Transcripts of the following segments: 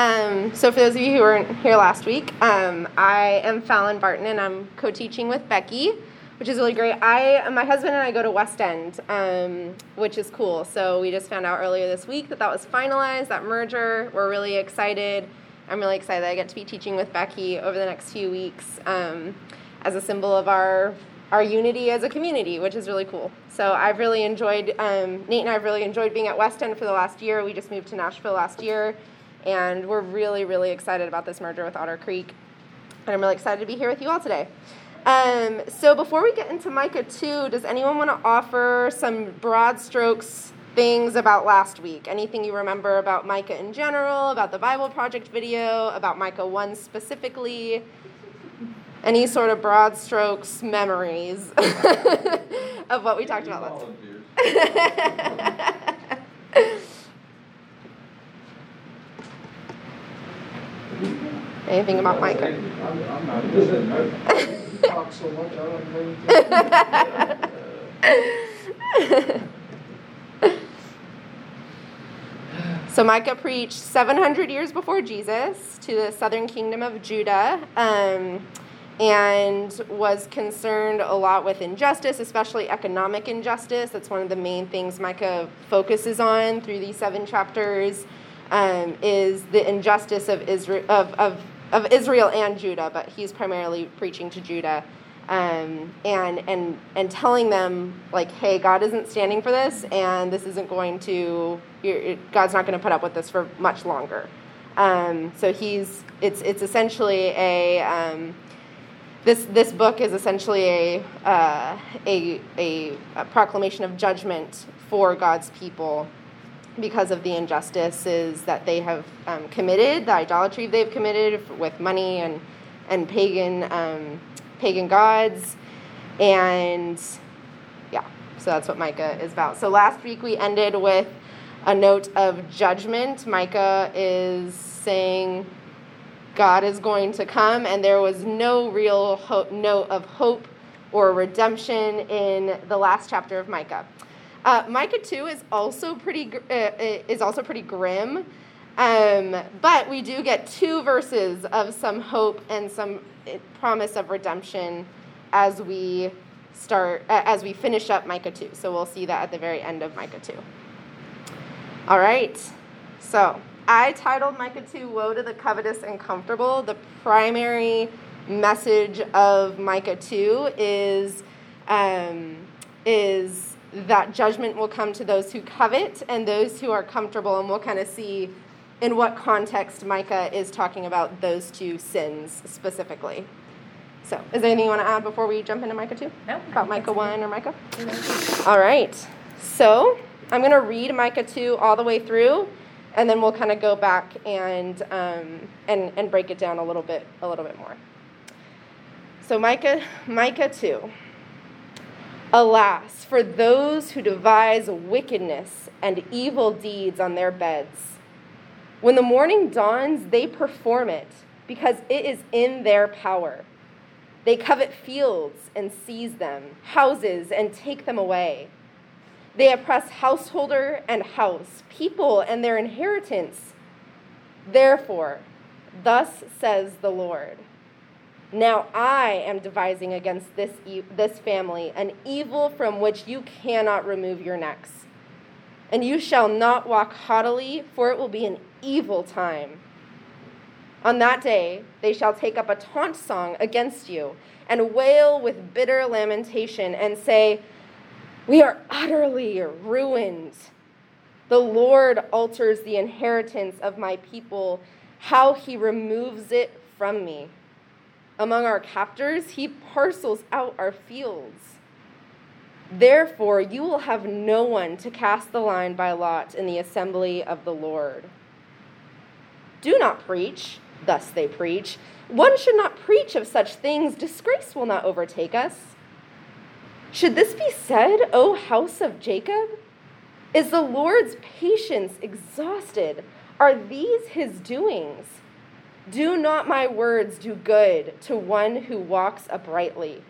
Um, so, for those of you who weren't here last week, um, I am Fallon Barton and I'm co teaching with Becky, which is really great. I, my husband and I go to West End, um, which is cool. So, we just found out earlier this week that that was finalized, that merger. We're really excited. I'm really excited that I get to be teaching with Becky over the next few weeks um, as a symbol of our our unity as a community, which is really cool. So I've really enjoyed, um, Nate and I have really enjoyed being at West End for the last year. We just moved to Nashville last year, and we're really, really excited about this merger with Otter Creek. And I'm really excited to be here with you all today. Um, so before we get into Micah 2, does anyone want to offer some broad strokes things about last week? Anything you remember about Micah in general, about the Bible Project video, about Micah 1 specifically? any sort of broad strokes memories of what we talked about last time. Anything about don't know. So Micah preached 700 years before Jesus to the southern kingdom of Judah. Um, and was concerned a lot with injustice, especially economic injustice. That's one of the main things Micah focuses on through these seven chapters. Um, is the injustice of Israel of, of, of Israel and Judah, but he's primarily preaching to Judah. Um, and and and telling them like, hey, God isn't standing for this, and this isn't going to, God's not going to put up with this for much longer. Um, so he's it's it's essentially a um, this this book is essentially a, uh, a, a, a proclamation of judgment for God's people because of the injustices that they have um, committed, the idolatry they've committed with money and and pagan um, pagan gods, and yeah, so that's what Micah is about. So last week we ended with a note of judgment. Micah is saying God is going to come, and there was no real hope, note of hope or redemption in the last chapter of Micah. Uh, Micah two is also pretty uh, uh, is also pretty grim, um, but we do get two verses of some hope and some uh, promise of redemption as we start uh, as we finish up Micah two. So we'll see that at the very end of Micah two. All right, so I titled Micah 2 Woe to the Covetous and Comfortable. The primary message of Micah 2 is, um, is that judgment will come to those who covet and those who are comfortable. And we'll kind of see in what context Micah is talking about those two sins specifically. So, is there anything you want to add before we jump into Micah 2? No. About Micah 1 or Micah? All right. So, I'm going to read Micah 2 all the way through and then we'll kind of go back and, um, and, and break it down a little bit, a little bit more. So Micah, Micah 2. Alas, for those who devise wickedness and evil deeds on their beds. When the morning dawns, they perform it because it is in their power. They covet fields and seize them, houses and take them away. They oppress householder and house, people and their inheritance. Therefore, thus says the Lord Now I am devising against this, e- this family an evil from which you cannot remove your necks. And you shall not walk haughtily, for it will be an evil time. On that day, they shall take up a taunt song against you and wail with bitter lamentation and say, we are utterly ruined. The Lord alters the inheritance of my people, how he removes it from me. Among our captors, he parcels out our fields. Therefore, you will have no one to cast the line by lot in the assembly of the Lord. Do not preach, thus they preach. One should not preach of such things. Disgrace will not overtake us. Should this be said, O house of Jacob? Is the Lord's patience exhausted? Are these his doings? Do not my words do good to one who walks uprightly?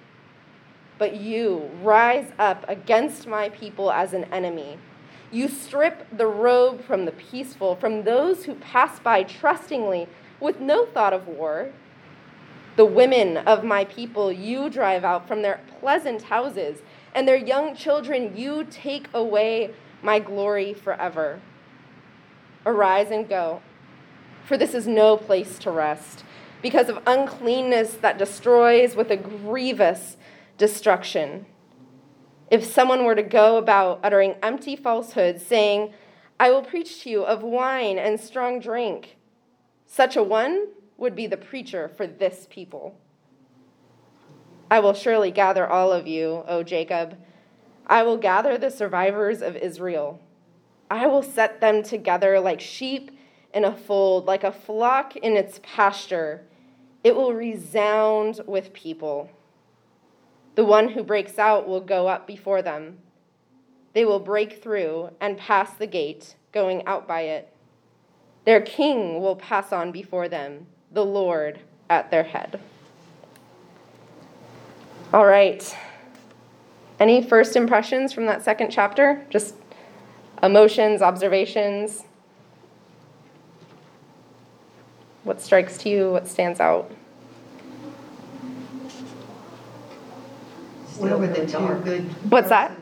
But you rise up against my people as an enemy. You strip the robe from the peaceful, from those who pass by trustingly with no thought of war. The women of my people you drive out from their pleasant houses, and their young children you take away my glory forever. Arise and go, for this is no place to rest, because of uncleanness that destroys with a grievous destruction. If someone were to go about uttering empty falsehoods, saying, I will preach to you of wine and strong drink, such a one would be the preacher for this people. I will surely gather all of you, O Jacob. I will gather the survivors of Israel. I will set them together like sheep in a fold, like a flock in its pasture. It will resound with people. The one who breaks out will go up before them. They will break through and pass the gate, going out by it. Their king will pass on before them, the Lord at their head. All right. Any first impressions from that second chapter? Just emotions, observations? What strikes to you? What stands out? Where were the two good? What's that?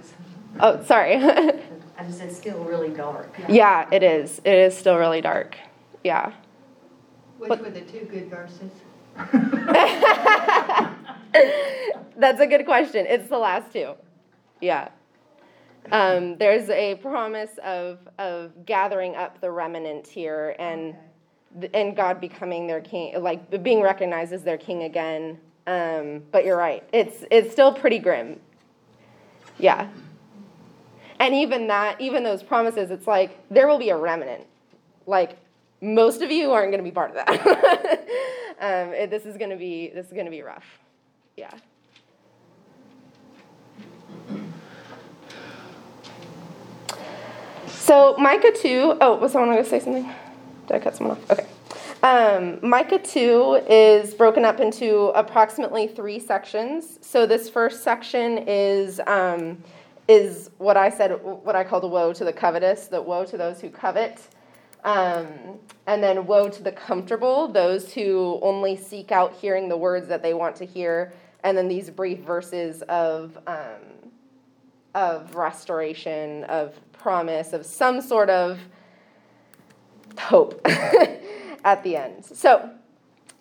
Oh, sorry. I just said still really dark. yeah, it is. It is still really dark. Yeah. Which What- were the two good verses? That's a good question. It's the last two. Yeah. Um, there's a promise of, of gathering up the remnant here and, Okay. And God becoming their king, like being recognized as their king again. Um, but you're right. It's, it's still pretty grim. Yeah. And even that, even those promises, it's like there will be a remnant. Like most of you aren't going to be part of that. um, it, this is going to be this is going to be rough. Yeah. So Micah 2, oh, was someone going to say something? Did I cut someone off? Okay. Um, Micah 2 is broken up into approximately three sections. So this first section is um, is what I said, what I call the woe to the covetous, the woe to those who covet. Um, and then woe to the comfortable, those who only seek out hearing the words that they want to hear. And then these brief verses of um, of restoration, of promise, of some sort of hope at the end. So,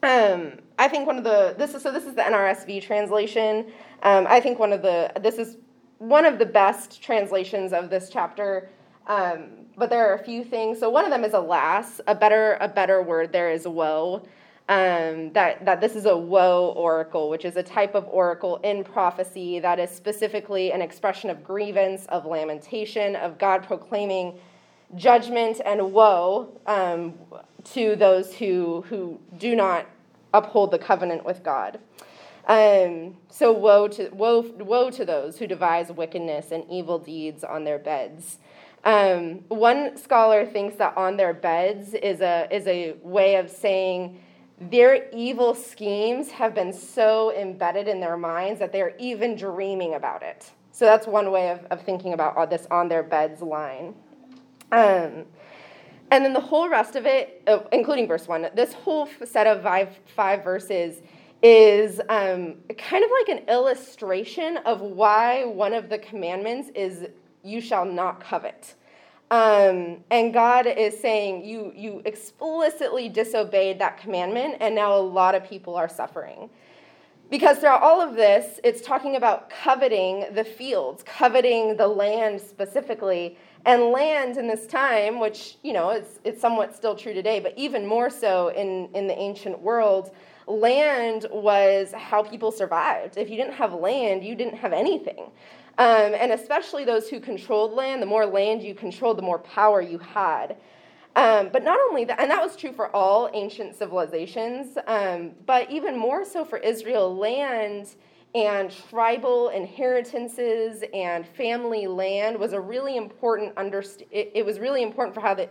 um, I think one of the this is so this is the NRSV translation. Um, I think one of the this is one of the best translations of this chapter. Um, but there are a few things. So one of them is alas. A better a better word there is woe. Um, that that this is a woe oracle, which is a type of oracle in prophecy that is specifically an expression of grievance, of lamentation, of God proclaiming judgment and woe um, to those who who do not uphold the covenant with God. Um, so woe to woe woe to those who devise wickedness and evil deeds on their beds. Um, one scholar thinks that on their beds is a is a way of saying their evil schemes have been so embedded in their minds that they're even dreaming about it. So that's one way of, of thinking about this on their beds line. Um, and then the whole rest of it, including verse one, this whole set of five, five verses is um, kind of like an illustration of why one of the commandments is you shall not covet. Um, and God is saying you you explicitly disobeyed that commandment, and now a lot of people are suffering. Because throughout all of this, it's talking about coveting the fields, coveting the land specifically. And land in this time, which, you know, it's, it's somewhat still true today, but even more so in, in the ancient world, land was how people survived. If you didn't have land, you didn't have anything. Um, and especially those who controlled land, the more land you controlled, the more power you had. Um, but not only that, and that was true for all ancient civilizations, um, but even more so for Israel, land and tribal inheritances and family land was a really important underst- it, it was really important for how the,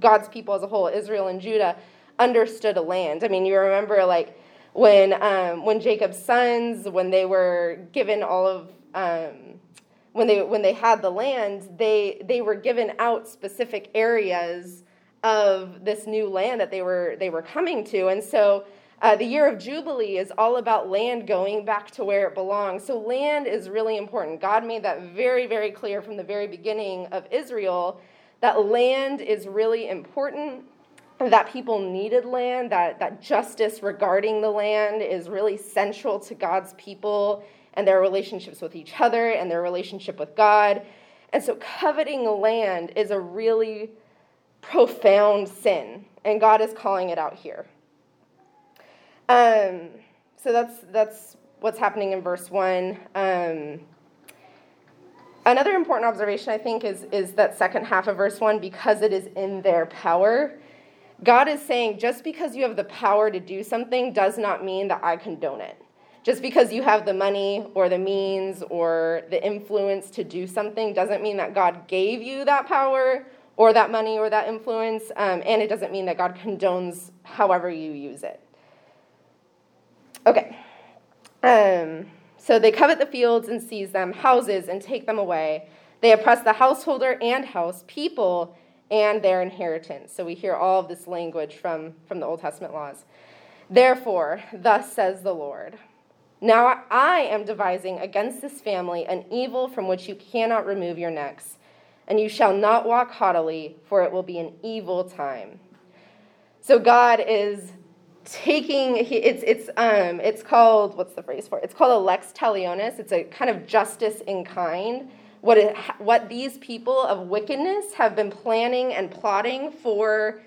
God's people as a whole, Israel and Judah, understood a land. I mean, you remember like when um, when Jacob's sons, when they were given all of um, when they when they had the land, they they were given out specific areas of this new land that they were they were coming to, and so. Uh, the year of Jubilee is all about land going back to where it belongs. So, land is really important. God made that very, very clear from the very beginning of Israel that land is really important, that people needed land, that, that justice regarding the land is really central to God's people and their relationships with each other and their relationship with God. And so, coveting land is a really profound sin, and God is calling it out here. Um, so that's that's what's happening in verse one. Um, another important observation, I think, is is that second half of verse one because it is in their power. God is saying just because you have the power to do something does not mean that I condone it. Just because you have the money or the means or the influence to do something doesn't mean that God gave you that power or that money or that influence, um, and it doesn't mean that God condones however you use it. Okay. Um, so they covet the fields and seize them, houses and take them away. They oppress the householder and house, people and their inheritance. So we hear all of this language from, from the Old Testament laws. Therefore, thus says the Lord Now I am devising against this family an evil from which you cannot remove your necks, and you shall not walk haughtily, for it will be an evil time. So God is taking it's it's um it's called what's the phrase for it? It's called a lex talionis. It's a kind of justice in kind. What it, what these people of wickedness have been planning and plotting for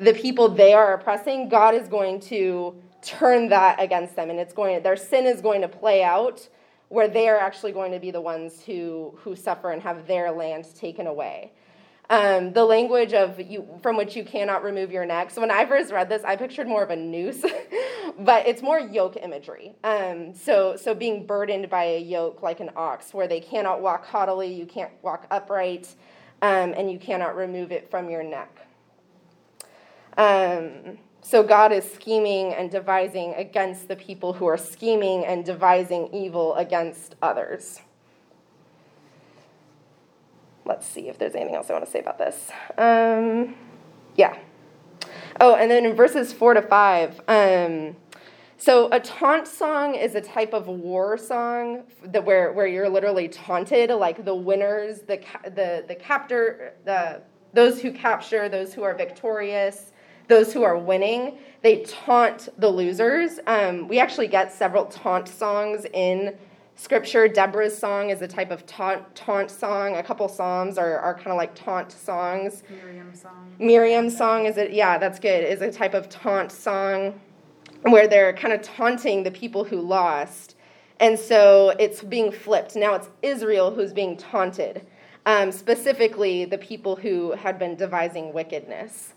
the people they are oppressing, God is going to turn that against them, and it's going their sin is going to play out where they are actually going to be the ones who who suffer and have their land taken away. Um, the language of you from which you cannot remove your neck. So when I first read this, I pictured more of a noose, but it's more yoke imagery. Um, so so being burdened by a yoke like an ox, where they cannot walk haughtily, you can't walk upright, um, and you cannot remove it from your neck. Um, so God is scheming and devising against the people who are scheming and devising evil against others let's see if there's anything else I want to say about this. Um, yeah. Oh, and then in verses four to five. Um, so a taunt song is a type of war song that where, where you're literally taunted, like the winners, the the the captor, the those who capture, those who are victorious, those who are winning. They taunt the losers. Um, we actually get several taunt songs in scripture. Deborah's song is a type of taunt, taunt song. A couple psalms are, are kind of like taunt songs. Miriam's song. Miriam's song is it? Yeah, that's good. Is a type of taunt song where they're kind of taunting the people who lost. And so it's being flipped. Now it's Israel who's being taunted, um, specifically the people who had been devising wickedness.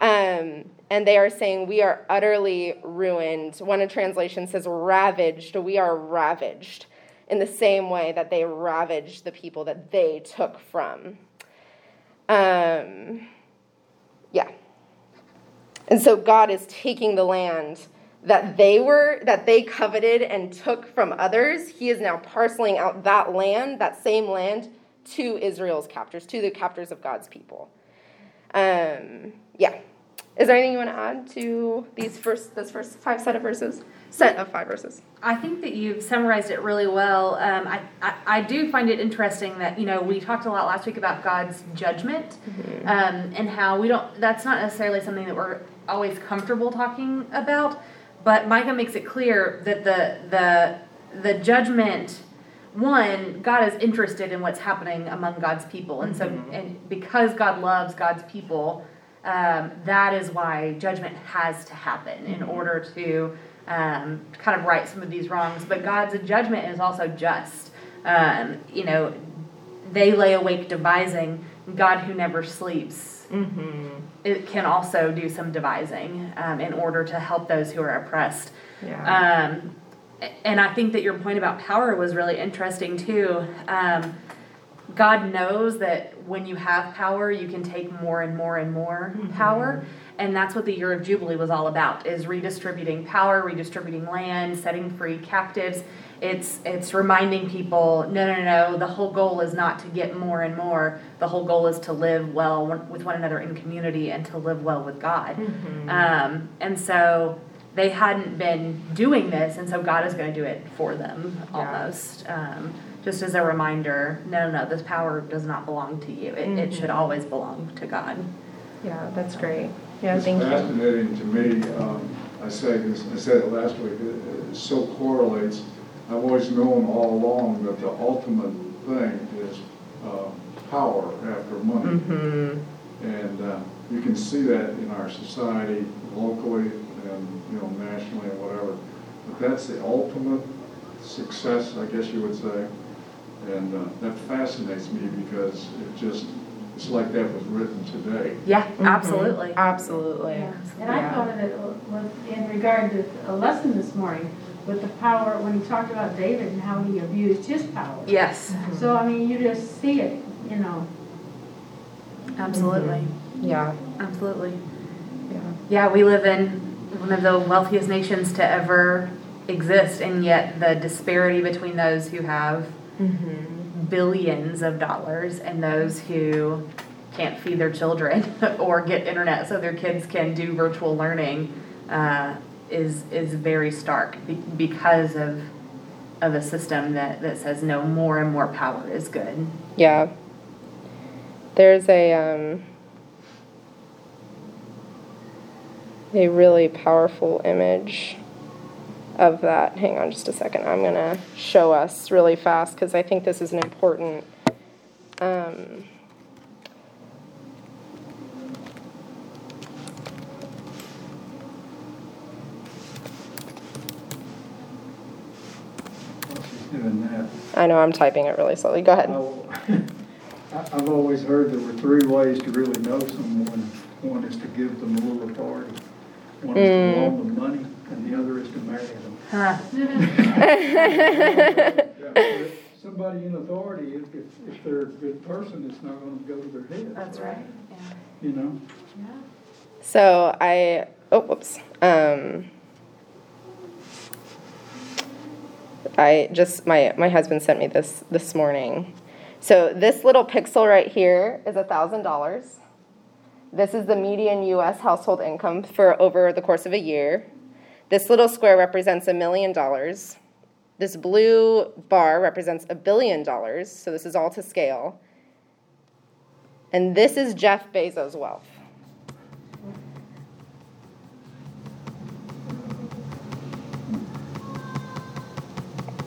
Um, and they are saying, We are utterly ruined. One translation says, ravaged. We are ravaged in the same way that they ravaged the people that they took from. Um, yeah. And so God is taking the land that they were that they coveted and took from others. He is now parceling out that land, that same land, to Israel's captors, to the captors of God's people. Um, yeah. Is there anything you want to add to these first this first five set of verses? Set of five verses. I think that you've summarized it really well. Um, I, I, I do find it interesting that you know we talked a lot last week about God's judgment mm-hmm. um, and how we don't. That's not necessarily something that we're always comfortable talking about. But Micah makes it clear that the the the judgment one god is interested in what's happening among god's people and so mm-hmm. and because god loves god's people um, that is why judgment has to happen in mm-hmm. order to um, kind of right some of these wrongs. But God's judgment is also just. Um, you know, they lay awake devising. God who never sleeps. Mm-hmm. It can also do some devising um, in order to help those who are oppressed. Yeah. Um, and I think that your point about power was really interesting too. Um, God knows that when you have power, you can take more and more and more power. And that's what the year of Jubilee was all about, is redistributing power, redistributing land, setting free captives. It's, it's reminding people, no, no, no, the whole goal is not to get more and more. The whole goal is to live well with one another in community and to live well with God. Um, and so they hadn't been doing this, and so God is going to do it for them almost. Um, just as a reminder, no, no, no, this power does not belong to you. It, it should always belong to God. Yeah, that's great. Yeah, It's thank you. fascinating to me, um, I said this, I said it last week, it, it so correlates. I've always known all along that the ultimate thing is, uh, power after money. Mm-hmm. And, uh, you can see that in our society locally and, you know, nationally and whatever. But that's the ultimate success, I guess you would say. And, uh, that fascinates me because it just, it's like that was written today. Yeah, mm-hmm. absolutely. Absolutely. Yeah, and I thought of it uh, with, in regard to a lesson this morning with the power, when he talked about David and how he abused his power. Yes, mm-hmm. So, I mean, you just see it, you know. absolutely. Mm-hmm. Yeah, Absolutely. yeah. Yeah, we live in one of the wealthiest nations to ever exist, and yet the disparity between those who have Mm-hmm. Billions of dollars and those who can't feed their children or get internet so their kids can do virtual learning uh, is is very stark be- because of of a system that, that says no more and more power is good. Yeah. There's a um, a really powerful image of that. Hang on just a second. I'm going to show us really fast because I think this is an important um, She's doing that. I know I'm typing it really slowly. Go ahead. I've always heard there were three ways to really know someone. One is to give them a little authority. One is Mm. to loan them money, and the other is to marry them. Huh. But Somebody in authority, if, if, if they're a good person, it's not gonna go to their head. That's right. Yeah. You know? Yeah. So I oh whoops. Um I just my my husband sent me this this morning. So this little pixel right here is a thousand dollars. This is the median US household income for over the course of a year. This little square represents a million dollars. This blue bar represents a billion dollars, so this is all to scale. And this is Jeff Bezos' wealth.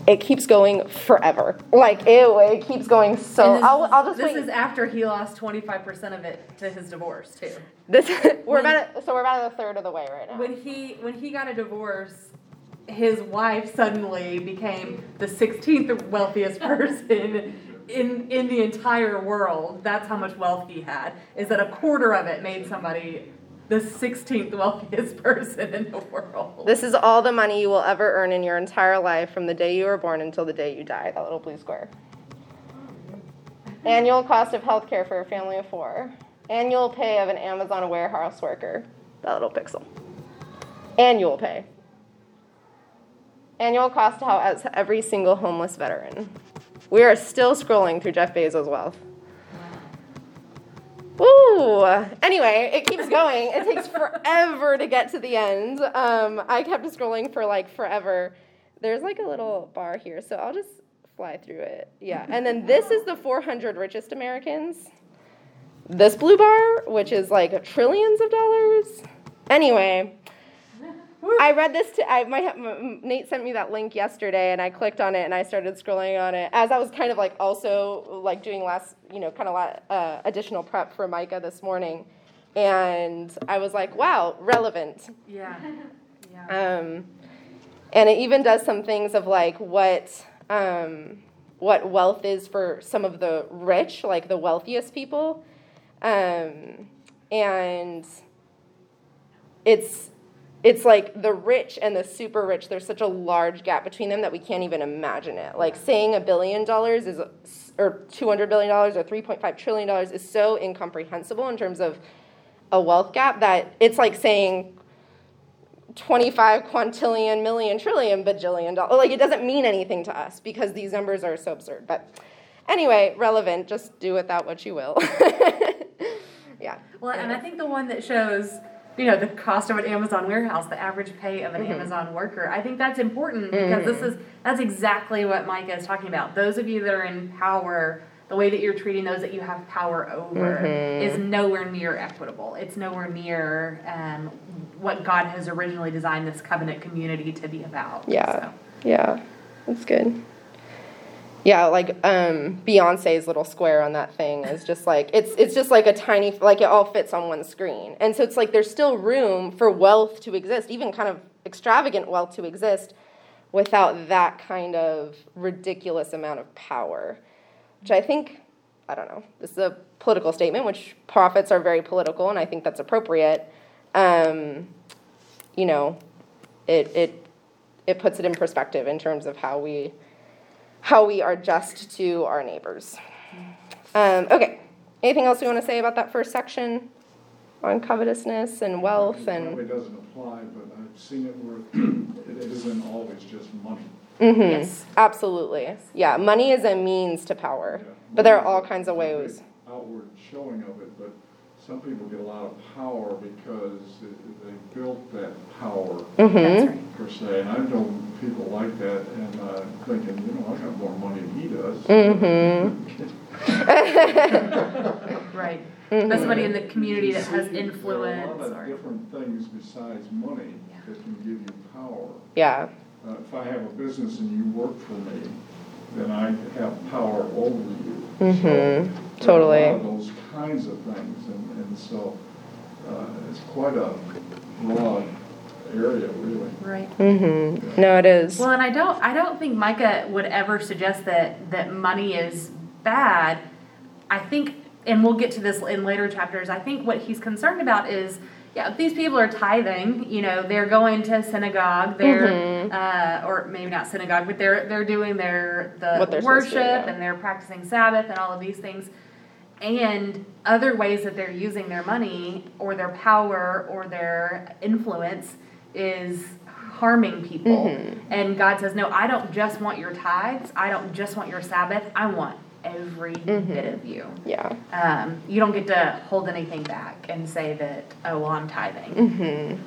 It keeps going forever. Like it, it keeps going so. This, I'll, I'll just this wait. is after he lost twenty five percent of it to his divorce too. this we're when- about a, so we're about a third of the way right now. When he when he got a divorce, his wife suddenly became the sixteenth wealthiest person in in the entire world. That's how much wealth he had. Is that a quarter of it made somebody the sixteenth wealthiest person in the world? This is all the money you will ever earn in your entire life from the day you were born until the day you die. That little blue square. Annual cost of healthcare for a family of four. Annual pay of an Amazon warehouse worker. That little pixel. Annual pay. Annual cost to house every single homeless veteran. We are still scrolling through Jeff Bezos' wealth. Woo! Anyway, it keeps going. It takes forever to get to the end. Um, I kept scrolling for like forever. There's like a little bar here, so I'll just fly through it. Yeah, and then this is the 400 richest Americans. This blue bar, which is like trillions of dollars. Anyway, I read this to I my, m- Nate sent me that link yesterday and I clicked on it and I started scrolling on it as I was kind of like also like doing last you know kind of la- uh, additional prep for Micah this morning and I was like wow relevant Yeah. Yeah. um, and it even does some things of like what um, what wealth is for some of the rich, like the wealthiest people, um, and it's it's like the rich and the super rich, there's such a large gap between them that we can't even imagine it. Like saying a billion dollars is, or $200 billion or $3.5 trillion is so incomprehensible in terms of a wealth gap that it's like saying 25 quintillion million trillion bajillion dollars. Like it doesn't mean anything to us because these numbers are so absurd. But anyway, relevant, just do without what you will. yeah. Well, and I think the one that shows, you know, the cost of an Amazon warehouse, the average pay of an Mm-hmm. Amazon worker, I think that's important because this is that's exactly what Micah is talking about. Those of you that are in power, the way that you're treating those that you have power over Mm-hmm. is nowhere near equitable. It's nowhere near um, what God has originally designed this covenant community to be about. Yeah. So. Yeah. That's good. Yeah, like um Beyonce's little square on that thing is just like it's it's just like a tiny like it all fits on one screen. And so it's like there's still room for wealth to exist, even kind of extravagant wealth to exist without that kind of ridiculous amount of power. Which I think I don't know. This is a political statement, which prophets are very political, and I think that's appropriate. Um, you know, it it it puts it in perspective in terms of how we how we are just to our neighbors. Um, okay. Anything else we want to say about that first section on covetousness and wealth It and it doesn't apply, but I've seen it where it isn't always just money. Mhm. Yes. Absolutely. Yeah, money is a means to power, Yeah. but there are all kinds of ways. big Outward showing of it, but some people get a lot of power because they built that power That's Mhm. per se. And I've known people like that and uh, thinking, you know, I got more money than he does. Mhm. Right. That's somebody in the community that has See, There are a lot or. of different things besides money that can give you power. Yeah. Uh, If I have a business and you work for me, then I have power over you. Mm-hmm. So, there are Totally. A lot of those kinds of things, and, and so, uh, it's quite a broad area, really. Right. Mhm. No, it is. Well, and I don't, I don't think Micah would ever suggest that, that money is bad. I think, and we'll get to this in later chapters, I think what he's concerned about is, yeah, these people are tithing, you know, they're going to synagogue, they're, Mhm. uh, or maybe not synagogue, but they're, they're doing their, the they're worship to, yeah. and they're practicing Sabbath and all of these things. And other ways that they're using their money or their power or their influence is harming people. Mhm. And God says, No, I don't just want your tithes. I don't just want your Sabbath. I want every Mm-hmm. bit of you. yeah. Um, you don't get to hold anything back and say that, oh, well, I'm tithing. Mhm.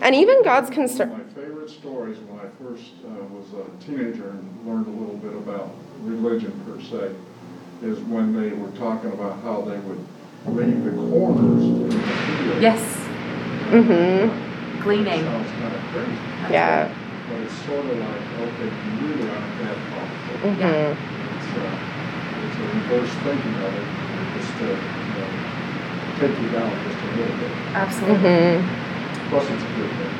And even God's concern. One of my favorite stories when I first uh, was a teenager and learned a little bit about religion per se, is when they were talking about how they would leave the corners in the field. Yes, Mhm. Gleaning. Sounds kind of crazy, Yeah. but it's sort of like, okay, you really aren't that powerful. Mhm. It's a, it's a reverse thinking of it, just to, you know, take you down just a little bit. Absolutely. Mhm. Plus, it's a good thing.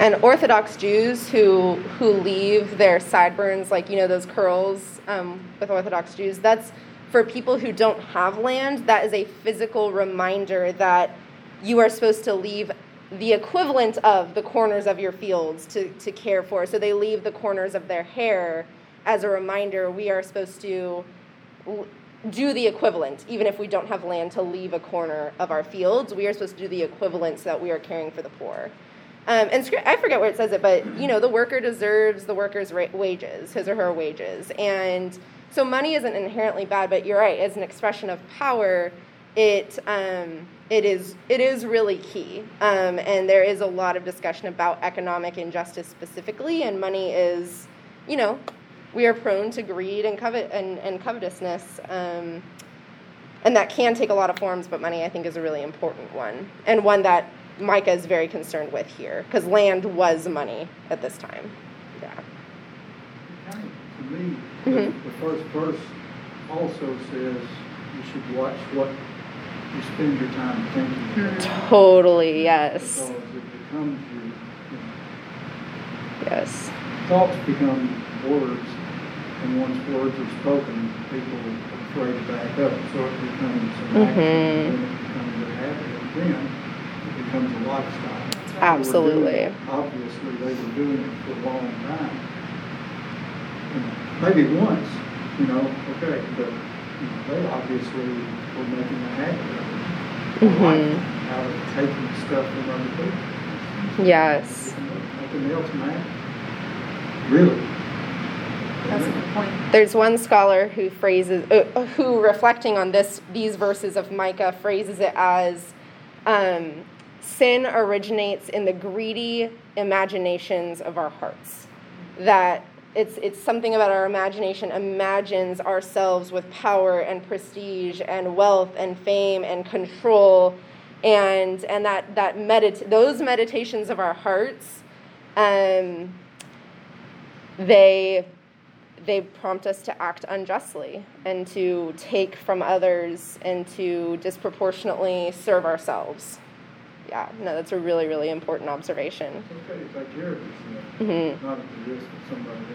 And Orthodox Jews who who leave their sideburns, like you know those curls, um, with Orthodox Jews, that's for people who don't have land. That is a physical reminder that you are supposed to leave the equivalent of the corners of your fields to, to care for. So they leave the corners of their hair as a reminder. We are supposed to do the equivalent, even if we don't have land to leave a corner of our fields. We are supposed to do the equivalent so that we are caring for the poor. Um, and I forget where it says it, but you know, the worker deserves the worker's ra- wages, his or her wages. And so money isn't inherently bad, but you're right, as an expression of power, it um, it is it is really key. Um, and there is a lot of discussion about economic injustice specifically, and money is, you know, we are prone to greed and covet and, and covetousness. Um, and that can take a lot of forms, but money I think is a really important one, and one that Micah is very concerned with here, because land was money at this time. Yeah. Kind of, To me, Mhm. the first verse also says you should watch what you spend your time thinking about. Totally. Yes. Because it becomes your, you know, Yes. thoughts become words, and once words are spoken, people are afraid to back up, so it becomes an action, Mhm. and then it becomes a habit, and then it becomes a lifestyle. That's were Absolutely. doing. Obviously, they were doing it for a long time. You know, Maybe once, you know, okay, but, you know, they obviously were making a habit of it. Mhm. Out of taking stuff from other people. Yes. Nothing else matters. Really. That's a good point. There's one scholar who phrases, uh, who reflecting on this, these verses of Micah, phrases it as um, sin originates in the greedy imaginations of our hearts. That it's, it's something about our imagination imagines ourselves with power and prestige and wealth and fame and control. And, and that, that medit- those meditations of our hearts, um, they they prompt us to act unjustly and to take from others and to disproportionately serve ourselves. Yeah, no, that's a really, really important observation. Mhm. else.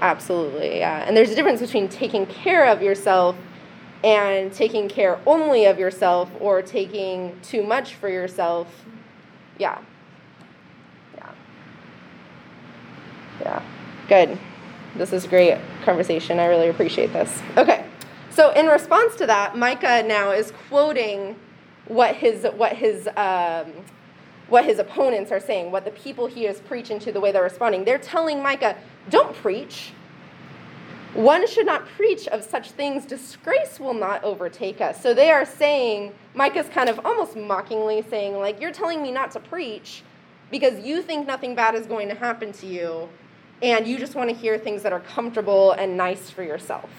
Absolutely, yeah. And there's a difference between taking care of yourself and taking care only of yourself or taking too much for yourself. Yeah. Yeah. Yeah. Good. This is great conversation. I really appreciate this. Okay. So in response to that, Micah now is quoting what his what his um, what his opponents are saying, what the people he is preaching to, the way they're responding. They're telling Micah, "Don't preach. One should not preach of such things. Disgrace will not overtake us." So they are saying, Micah's kind of almost mockingly saying, like, "You're telling me not to preach because you think nothing bad is going to happen to you." and you just want to hear things that are comfortable and nice for yourself.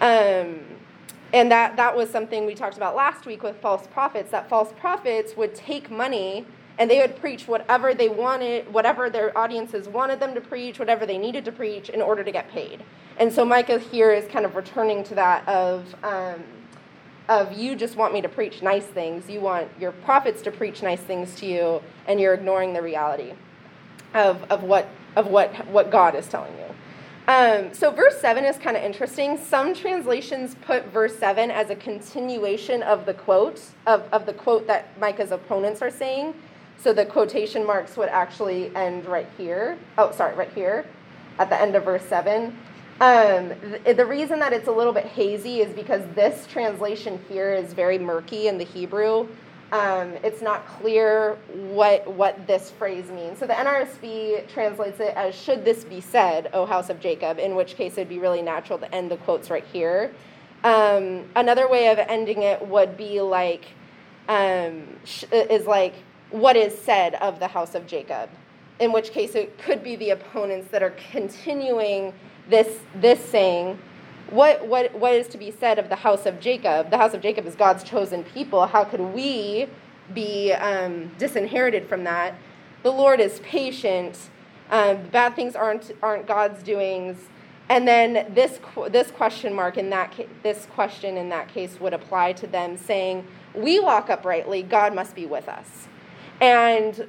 Um, and that, that was something we talked about last week with false prophets that false prophets would take money and they would preach whatever they wanted, whatever their audiences wanted them to preach, whatever they needed to preach in order to get paid. And so Micah here is kind of returning to that of, um, of you just want me to preach nice things. You want your prophets to preach nice things to you, and you're ignoring the reality of, of what of what what God is telling you. Um, so verse seven is kind of interesting. Some translations put verse seven as a continuation of the quote of, of the quote that Micah's opponents are saying. So the quotation marks would actually end right here. Oh, sorry, right here, at the end of verse seven. Um, the, the reason that it's a little bit hazy is because this translation here is very murky in the Hebrew. Um, it's not clear what what this phrase means. So the NRSV translates it as "Should this be said, O house of Jacob?" In which case, it'd be really natural to end the quotes right here. Um, another way of ending it would be like um, sh- is like what is said of the house of Jacob. In which case, it could be the opponents that are continuing this this saying what, what, what is to be said of the house of Jacob? The house of Jacob is God's chosen people. How could we be um, disinherited from that? The Lord is patient. Um, bad things aren't, aren't God's doings. And then this, this question mark in that ca- this question in that case would apply to them saying, "We walk uprightly. God must be with us." And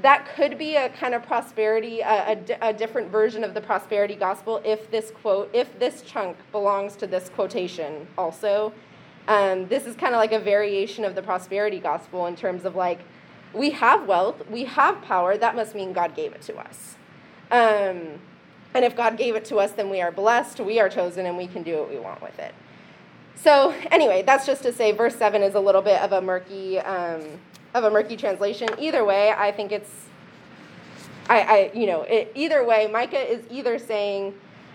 that could be a kind of prosperity, a, a a different version of the prosperity gospel if this quote, if this chunk belongs to this quotation also. Um, this is kind of like a variation of the prosperity gospel in terms of like, we have wealth, we have power, that must mean God gave it to us. Um, and if God gave it to us, then we are blessed, we are chosen, and we can do what we want with it. So anyway, that's just to say verse 7 is a little bit of a murky um, of a murky translation. Either way, I think it's, I, I you know, it, either way, Micah is either saying,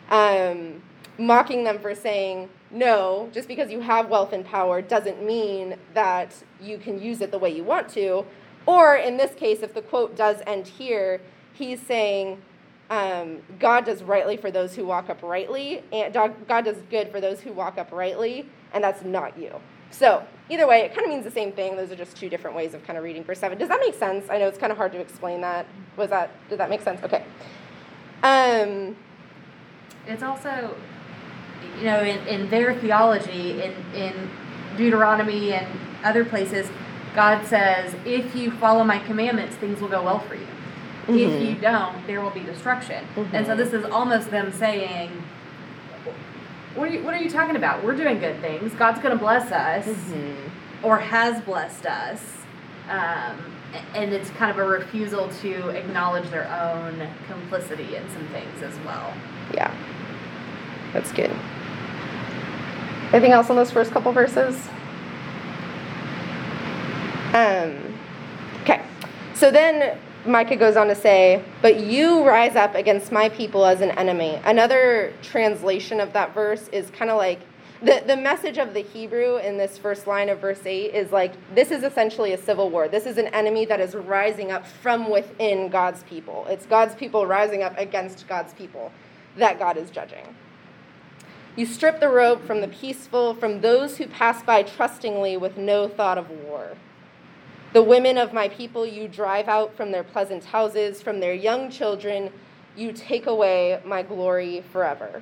um, mocking them for saying, no, just because you have wealth and power doesn't mean that you can use it the way you want to. Or in this case, if the quote does end here, he's saying, um, God does rightly for those who walk uprightly, and God does good for those who walk uprightly, and that's not you. So either way, it kind of means the same thing. Those are just two different ways of kind of reading verse seven. Does that make sense? I know it's kind of hard to explain that. Was that did that make sense? Okay. Um, It's also, you know, in, in their theology, in, in Deuteronomy and other places, God says, if you follow my commandments, things will go well for you. If you don't, there will be destruction. And so this is almost them saying, what are, you, what are you talking about? We're doing good things. God's going to bless us, or has blessed us. Um, and it's kind of a refusal to acknowledge their own complicity in some things as well. Yeah. That's good. Anything else on those first couple verses? Um, okay. So then Micah goes on to say, But you rise up against my people as an enemy. Another translation of that verse is kind of like the, the message of the Hebrew in this first line of verse 8 is like this is essentially a civil war. This is an enemy that is rising up from within God's people. It's God's people rising up against God's people that God is judging. You strip the robe from the peaceful, from those who pass by trustingly with no thought of war. The women of my people you drive out from their pleasant houses, from their young children, you take away my glory forever.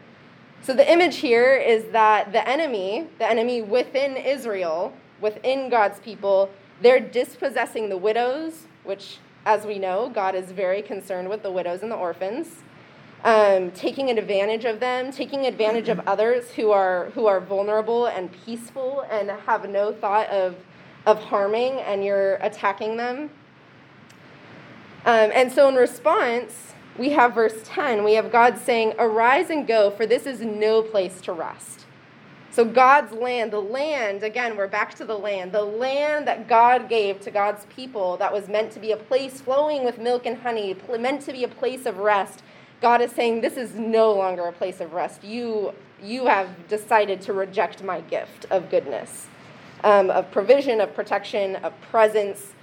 So the image here is that the enemy, the enemy within Israel, within God's people, they're dispossessing the widows, which, as we know, God is very concerned with the widows and the orphans. Um, taking advantage of them, taking advantage of others who are who are vulnerable and peaceful and have no thought of of harming, and you're attacking them. Um, and so, in response, we have verse 10. We have God saying, Arise and go, for this is no place to rest. So, God's land, the land, again, we're back to the land, the land that God gave to God's people that was meant to be a place flowing with milk and honey, meant to be a place of rest. God is saying, This is no longer a place of rest. You, you have decided to reject my gift of goodness, um, of provision, of protection, of presence.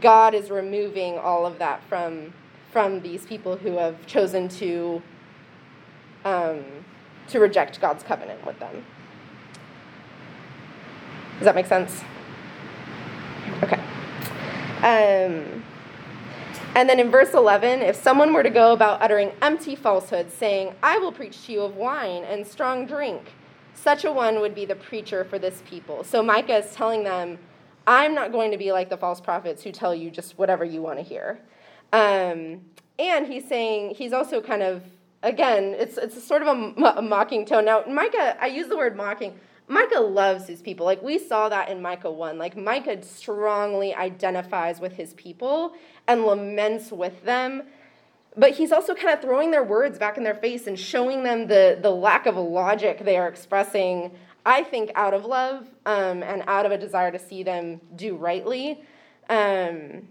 God is removing all of that from, from these people who have chosen to, um, to reject God's covenant with them. Does that make sense? Okay. Um, and then in verse 11, if someone were to go about uttering empty falsehoods, saying, I will preach to you of wine and strong drink, such a one would be the preacher for this people. So Micah is telling them, I'm not going to be like the false prophets who tell you just whatever you want to hear. Um, and he's saying, he's also kind of, again, it's, it's sort of a, a mocking tone. Now, Micah, I use the word mocking. Micah loves his people. Like we saw that in Micah 1. Like Micah strongly identifies with his people and laments with them. But he's also kind of throwing their words back in their face and showing them the, the lack of logic they are expressing, I think, out of love um, and out of a desire to see them do rightly. Um,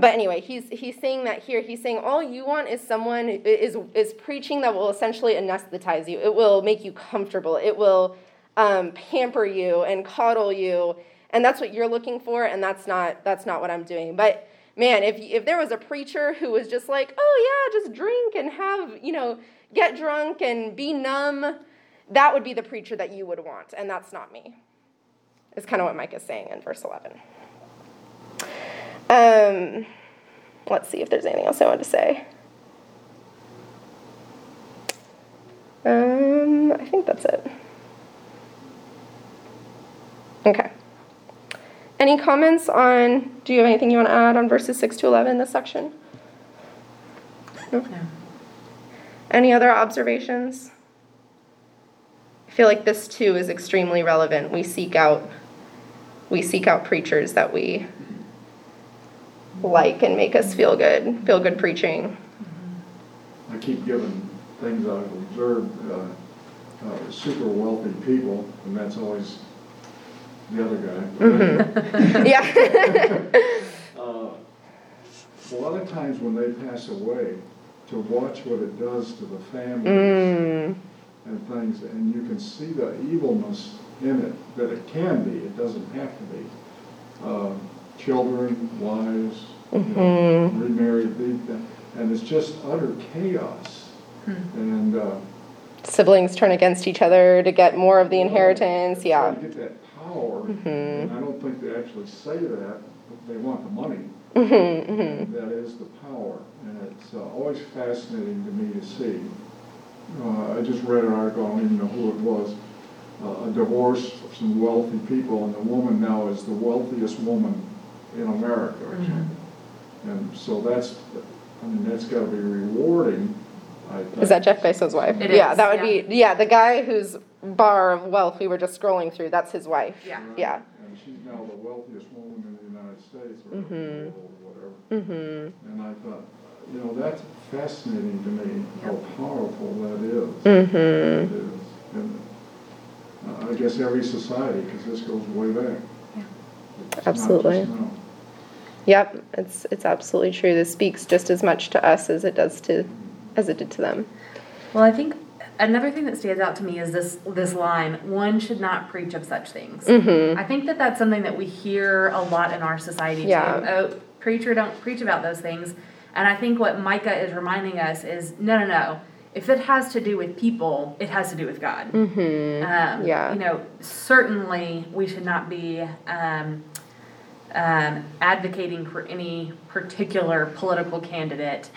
but anyway, he's he's saying that here. He's saying all you want is someone is is preaching that will essentially anesthetize you. It will make you comfortable. It will um, pamper you and coddle you, and that's what you're looking for. And that's not that's not what I'm doing. But man, if if there was a preacher who was just like, oh yeah, just drink and have you know get drunk and be numb, that would be the preacher that you would want, and that's not me. Is kind of what Mike is saying in verse 11. Um, let's see if there's anything else I want to say. Um, I think that's it. Okay. Any comments on, do you have anything you want to add on verses 6 to 11 in this section? No. Any other observations? I feel like this too is extremely relevant. We seek out we seek out preachers that we like and make us feel good, feel good preaching. I keep giving things I've observed, uh, uh, super wealthy people, and that's always the other guy. Mm-hmm. yeah. Uh, A lot of times when they pass away, to watch what it does to the families mm, and things, and you can see the evilness in it, that it can be, it doesn't have to be. Uh, Children, wives, you know, Mhm. remarried, the- and it's just utter chaos. And, uh, Siblings turn against each other to get more of the inheritance. Try Yeah. To get that power, and I don't think they actually say that, but they want the money. Mhm, mhm. That is the power, and it's uh, always fascinating to me to see. Uh, I just read an article, I don't even know who it was, uh, a divorce of some wealthy people, and the woman now is the wealthiest woman in America or something. And so that's, I mean, that's gotta be rewarding, I think. Is that Jeff Bezos' wife? It yeah, is, that would yeah. be yeah, the guy whose bar of wealth we were just scrolling through, that's his wife. Yeah. Yeah. And she's now the wealthiest woman in the United States. States or the Mhm. world or whatever. Mm-hmm. And I thought, you know, that's fascinating to me, how powerful that is. Mm-hmm. It is. And uh, I guess every society, because this goes way back. It's Absolutely. just. Yep, it's it's absolutely true. This speaks just as much to us as it does to as it did to them. Well, I think another thing that stands out to me is this this line: "One should not preach of such things." Mm-hmm. I think that that's something that we hear a lot in our society Yeah. too. Oh, preacher, don't preach about those things. And I think what Micah is reminding us is, no, no, no. If it has to do with people, it has to do with God. Mm-hmm. Um, Yeah. You know, certainly we should not be um, um, advocating for any particular political candidate.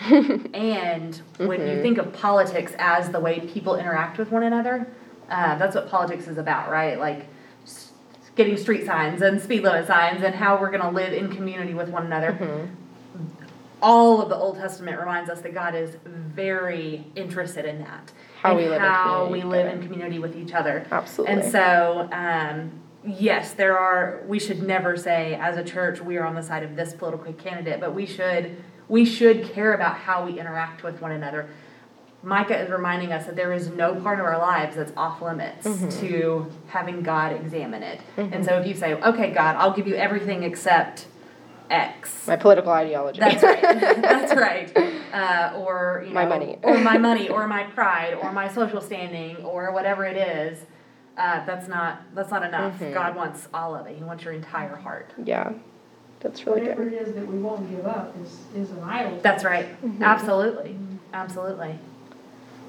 and when Mm-hmm. you think of politics as the way people interact with one another, uh, that's what politics is about, right? Like s- getting street signs and speed limit signs and how we're going to live in community with one another. Mm-hmm. All of the Old Testament reminds us that God is very interested in that. How we live in community we live in community with each other. Absolutely. And so, um, yes, there are. We should never say, as a church, we are on the side of this political candidate, but we should we should care about how we interact with one another. Micah is reminding us that there is no part of our lives that's off limits Mm-hmm. to having God examine it. And so, if you say, "Okay, God, I'll give you everything except X," My political ideology. That's right. That's right. Uh, or you know, My money. or my money, or my pride, or my social standing, or whatever it is. Uh, that's not that's not enough. Mm-hmm. God wants all of it. He wants your entire heart. yeah, that's really Whatever good. it is that we won't give up is, is an idol. That's right. Mm-hmm. Absolutely. Absolutely.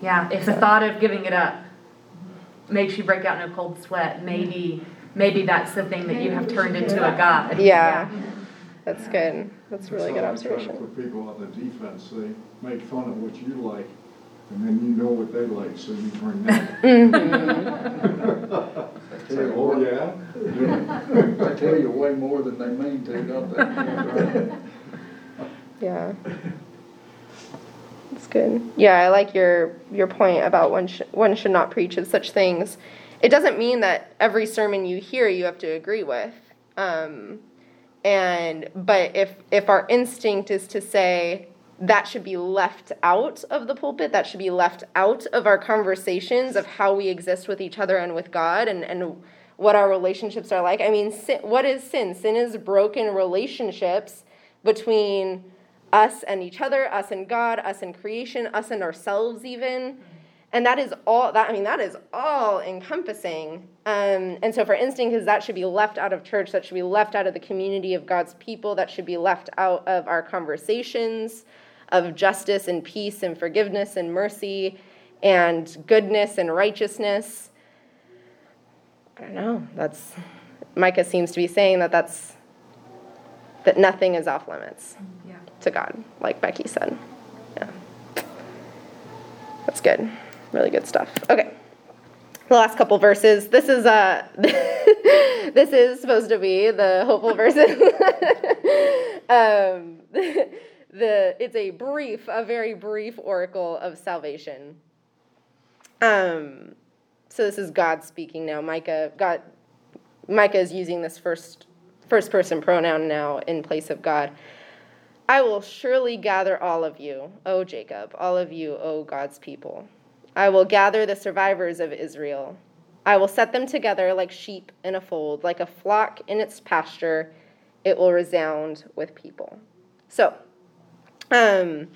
Yeah. If the thought of giving it up makes you break out in a cold sweat, maybe maybe that's the thing that you have turned into a god. Yeah, that's good. That's a really good So I observation. put people on the defense, they make fun of what you like, and then you know what they like, so you bring that. Say, oh, yeah? They tell you way more than they mean to, don't they? Yeah. That's good. Yeah, I like your your point about one sh- one should not preach of such things. It doesn't mean that every sermon you hear you have to agree with. Um, and but if if our instinct is to say that should be left out of the pulpit, that should be left out of our conversations of how we exist with each other and with God and and what our relationships are like. I mean, sin, what is sin? Sin is broken relationships between us and each other, us and God, us and creation, us and ourselves even. And that is all that I mean that is all encompassing. Um, and so for instinct is that should be left out of church, that should be left out of the community of God's people, that should be left out of our conversations of justice and peace and forgiveness and mercy and goodness and righteousness. I don't know. That's Micah seems to be saying that that's that nothing is off limits Yeah. to God, like Becky said. Yeah. That's good. Really good stuff. Okay. The last couple verses. This is uh this is supposed to be the hopeful verses. um the it's a brief, a very brief oracle of salvation. Um so this is God speaking now. Micah God Micah is using this first first person pronoun now in place of God. I will surely gather all of you, O Jacob, all of you, O God's people. I will gather the survivors of Israel. I will set them together like sheep in a fold, like a flock in its pasture. It will resound with people. So, um,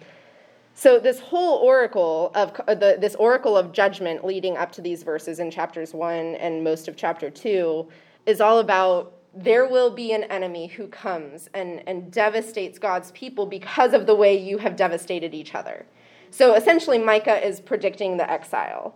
so this whole oracle of uh, the, this oracle of judgment leading up to these verses in chapters one and most of chapter two is all about there will be an enemy who comes and, and devastates God's people because of the way you have devastated each other. So essentially, Micah is predicting the exile.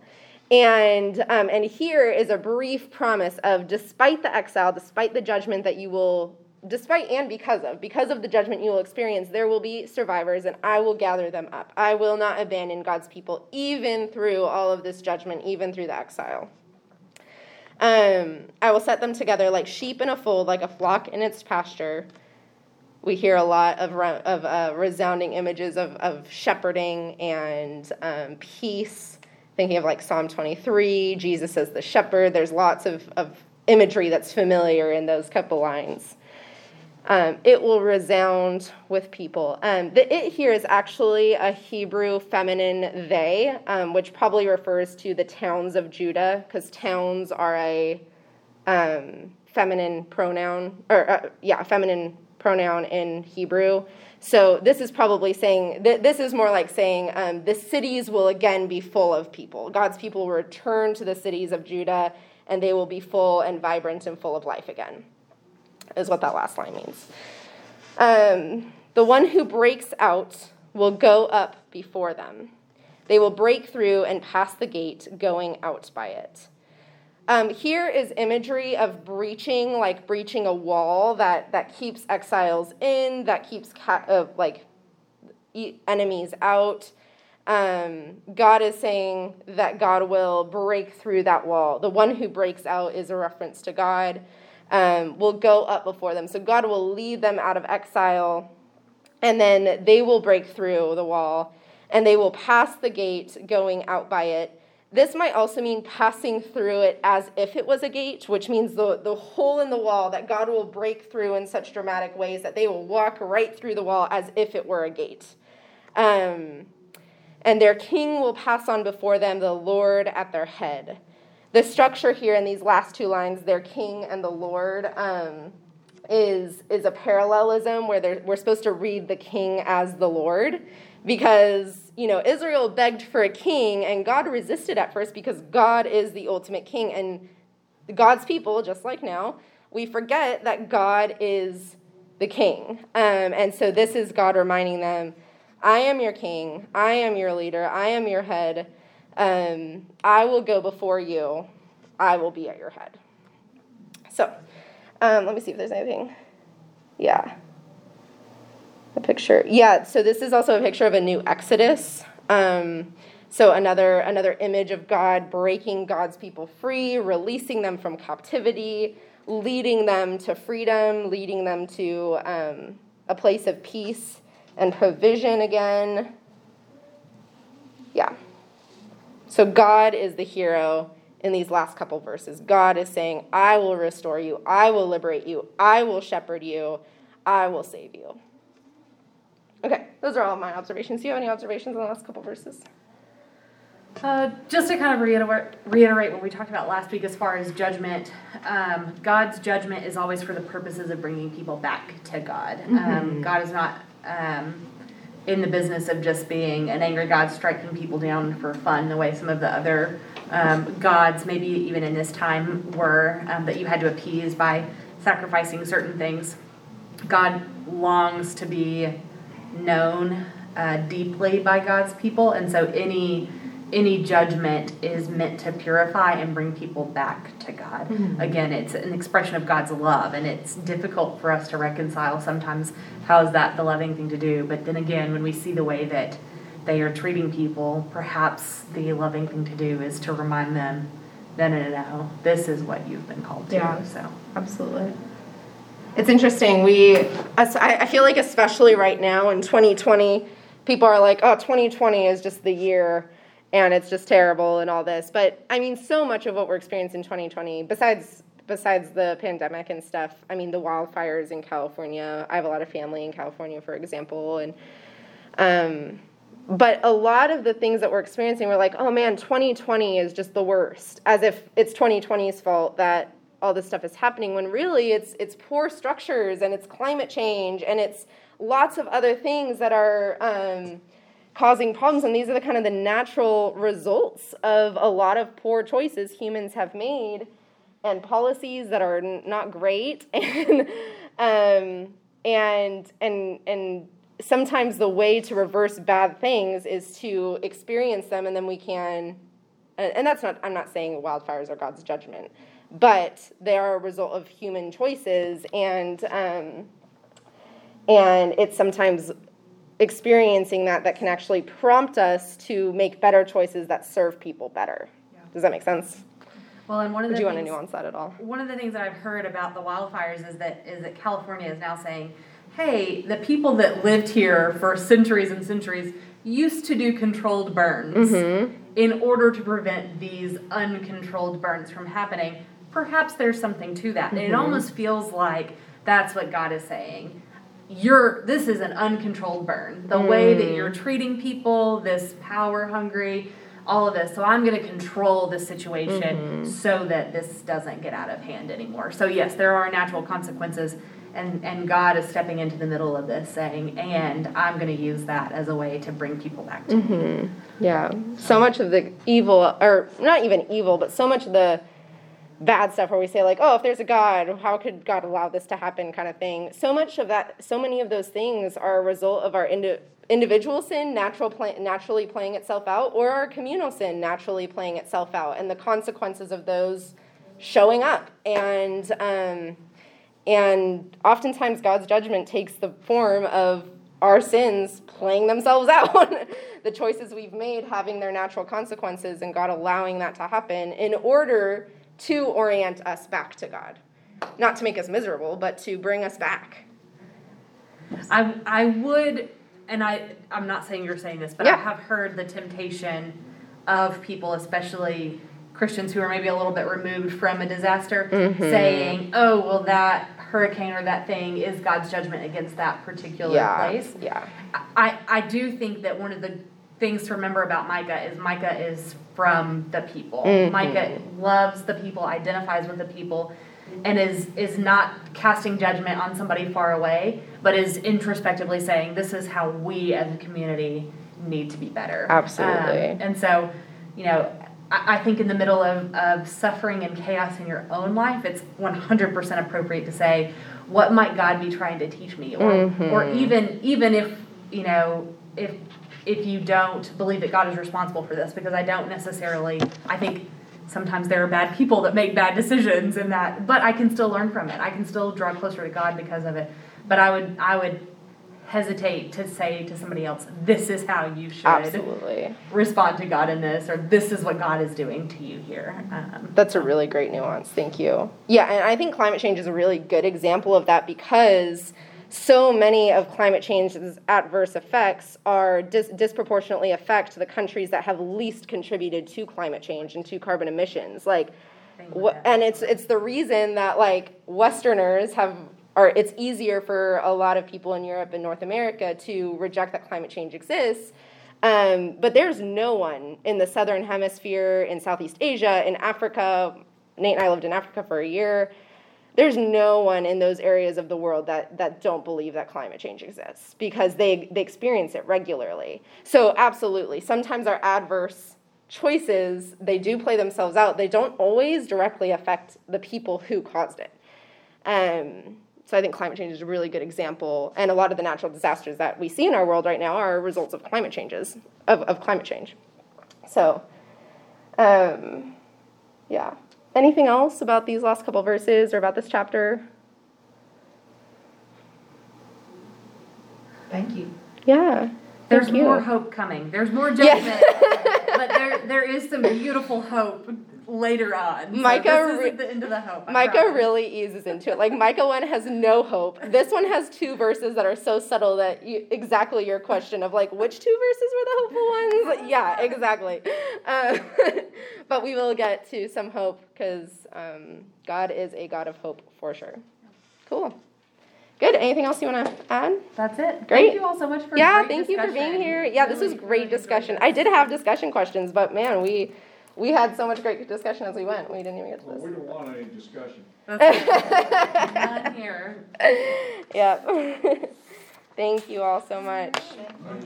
And, um, and here is a brief promise of despite the exile, despite the judgment that you will, despite and because of, because of the judgment you will experience, there will be survivors and I will gather them up. I will not abandon God's people, even through all of this judgment, even through the exile. Um, I will set them together like sheep in a fold, like a flock in its pasture. We hear a lot of, of uh, resounding images of, of shepherding and um, peace. Thinking of like Psalm 23, Jesus as the shepherd. There's lots of, of imagery that's familiar in those couple lines. Um, it will resound with people. Um, the it here is actually a Hebrew feminine they, um, which probably refers to the towns of Judah, because towns are a um, feminine pronoun, or uh, yeah, feminine pronoun in Hebrew. So this is probably saying, th- this is more like saying um, the cities will again be full of people. God's people will return to the cities of Judah and they will be full and vibrant and full of life again, is what that last line means. Um, the one who breaks out will go up before them. They will break through and pass the gate, going out by it. Um, here is imagery of breaching, like breaching a wall that, that keeps exiles in, that keeps ca- uh, like enemies out. Um, God is saying that God will break through that wall. The one who breaks out is a reference to God. Um, will go up before them. So God will lead them out of exile, and then they will break through the wall, and they will pass the gate, going out by it. This might also mean passing through it as if it was a gate, which means the, the hole in the wall that God will break through in such dramatic ways that they will walk right through the wall as if it were a gate. Um, and their king will pass on before them, the Lord at their head. The structure here in these last two lines, their king and the Lord, um, is, is a parallelism where we're supposed to read the king as the Lord because you know Israel begged for a king and God resisted at first because God is the ultimate king. And God's people just like now we forget that God is the king. Um, and so this is God reminding them I am your king. I am your leader. I am your head um, I will go before you I will be at your head so um, let me see if there's anything yeah a picture. Yeah, so this is also a picture of a new Exodus. Um, so another another image of God breaking God's people free, releasing them from captivity, leading them to freedom, leading them to um, a place of peace and provision again. Yeah. So God is the hero in these last couple verses. God is saying, I will restore you, I will liberate you, I will shepherd you, I will save you. Okay, those are all my observations. Do you have any observations on the last couple verses? Uh, just to kind of reiterate, reiterate what we talked about last week as far as judgment, um, God's judgment is always for the purposes of bringing people back to God. Um, God is not um, in the business of just being an angry God striking people down for fun, the way some of the other um, gods, maybe even in this time, were um, that you had to appease by sacrificing certain things. God longs to be known uh, deeply by God's people, and so any any judgment is meant to purify and bring people back to God. Mm-hmm. Again, it's an expression of God's love, and it's difficult for us to reconcile sometimes. How is that the loving thing to do? But then again, when we see the way that they are treating people, perhaps the loving thing to do is to remind them, no, no, no, no, this is what you've been called to. Yeah, so absolutely. It's interesting. We, I feel like especially right now in 2020, people are like, oh, 2020 is just the year and it's just terrible and all this. But I mean, so much of what we're experiencing in 2020, besides besides the pandemic and stuff, I mean, the wildfires in California. I have a lot of family in California, for example, and um, but a lot of the things that we're experiencing, we're like, oh man, 2020 is just the worst, as if it's 2020's fault that all this stuff is happening. When really, it's it's poor structures and it's climate change and it's lots of other things that are. Um, causing problems and these are the kind of the natural results of a lot of poor choices humans have made and policies that are n- not great. And um, and and and sometimes the way to reverse bad things is to experience them and then we can and that's not i'm not saying wildfires are god's judgment but they are a result of human choices and um, and it's sometimes experiencing that that can actually prompt us to make better choices that serve people better. Yeah. Does that make sense? Well, and one of the do you things, want to nuance that at all? One of the things that I've heard about the wildfires is that is that California is now saying, "Hey, the people that lived here for centuries and centuries used to do controlled burns mm-hmm. in order to prevent these uncontrolled burns from happening." Perhaps there's something to that. Mm-hmm. And it almost feels like That's what God is saying. You're, this is an uncontrolled burn. The way that Mm. you're treating people, this power hungry, all of this. So I'm going to control the situation Mm-hmm. so that this doesn't get out of hand anymore. So yes, there are natural consequences and, and God is stepping into the middle of this saying, and I'm going to use that as a way to bring people back to me. Yeah. So much of the evil, or not even evil, but so much of the bad stuff where we say, like, oh, if there's a God, how could God allow this to happen, kind of thing. So much of that, so many of those things are a result of our indi- individual sin natural play- naturally playing itself out, or our communal sin naturally playing itself out, and the consequences of those showing up. And, um, and oftentimes God's judgment takes the form of our sins playing themselves out. the choices we've made having their natural consequences, and God allowing that to happen in order to orient us back to God. Not to make us miserable, but to bring us back. I, I would, and I, I'm not saying you're saying this, but I have heard the temptation of people, especially Christians who are maybe a little bit removed from a disaster, Mm-hmm. saying, oh, well, that hurricane or that thing is God's judgment against that particular Yeah. place. Yeah. I, I do think that one of the things to remember about Micah is Micah is from the people. Mhm. Micah loves the people, identifies with the people, and is is not casting judgment on somebody far away, but is introspectively saying, "This is how we as a community need to be better." Absolutely. Um, and so, you know. I I think in the middle of, of suffering and chaos in your own life, it's 100% appropriate to say, what might God be trying to teach me? Or, or Mhm. even, even if, you know, if, if you don't believe that God is responsible for this, because I don't necessarily, I think sometimes there are bad people that make bad decisions and that, but I can still learn from it. I can still draw closer to God because of it. But I would, I would hesitate to say to somebody else, this is how you should Absolutely. respond to God in this, or this is what God is doing to you here. Um, That's a really great nuance. Thank you. Yeah, and I think climate change is a really good example of that because so many of climate change's adverse effects are dis- disproportionately affect the countries that have least contributed to climate change and to carbon emissions. Like, wh- and it's it's the reason that like Westerners have or it's easier for a lot of people in Europe and North America to reject that climate change exists. Um, but there's no one in the southern hemisphere, in Southeast Asia, in Africa. Nate and I lived in Africa for a year. There's no one in those areas of the world that, that don't believe that climate change exists because they, they experience it regularly. So, absolutely, sometimes our adverse choices, they do play themselves out. They don't always directly affect the people who caused it. Um, so I think climate change is a really good example, and a lot of the natural disasters that we see in our world right now are results of climate changes, of, of climate change. So, um, yeah. Anything else about these last couple verses or about this chapter? Thank you. Yeah. There's more hope coming. There's more judgment, but there there is some beautiful hope later on. Micah this re- the end of the hope. I Micah promise. really eases into it. Like Micah one has no hope. This one has two verses that are so subtle that you, exactly your question of like which two verses were the hopeful ones? Yeah, exactly. Um, but we will get to some hope because um, God is a God of hope for sure. Cool. Good. Anything else you want to add? That's it. Great. Thank you all so much for yeah, great thank you for being here. Yeah, this was great really discussion. I did have discussion questions, but man, we we had so much great discussion as we went. We didn't even get to Well, this. we don't want any discussion. this. That's it. None here. Yep. Thank you all so much.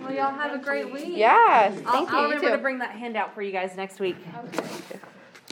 Well, y'all have a great week. Yeah, I'll, thank you. I'll you remember too. to bring that handout for you guys next week. Okay.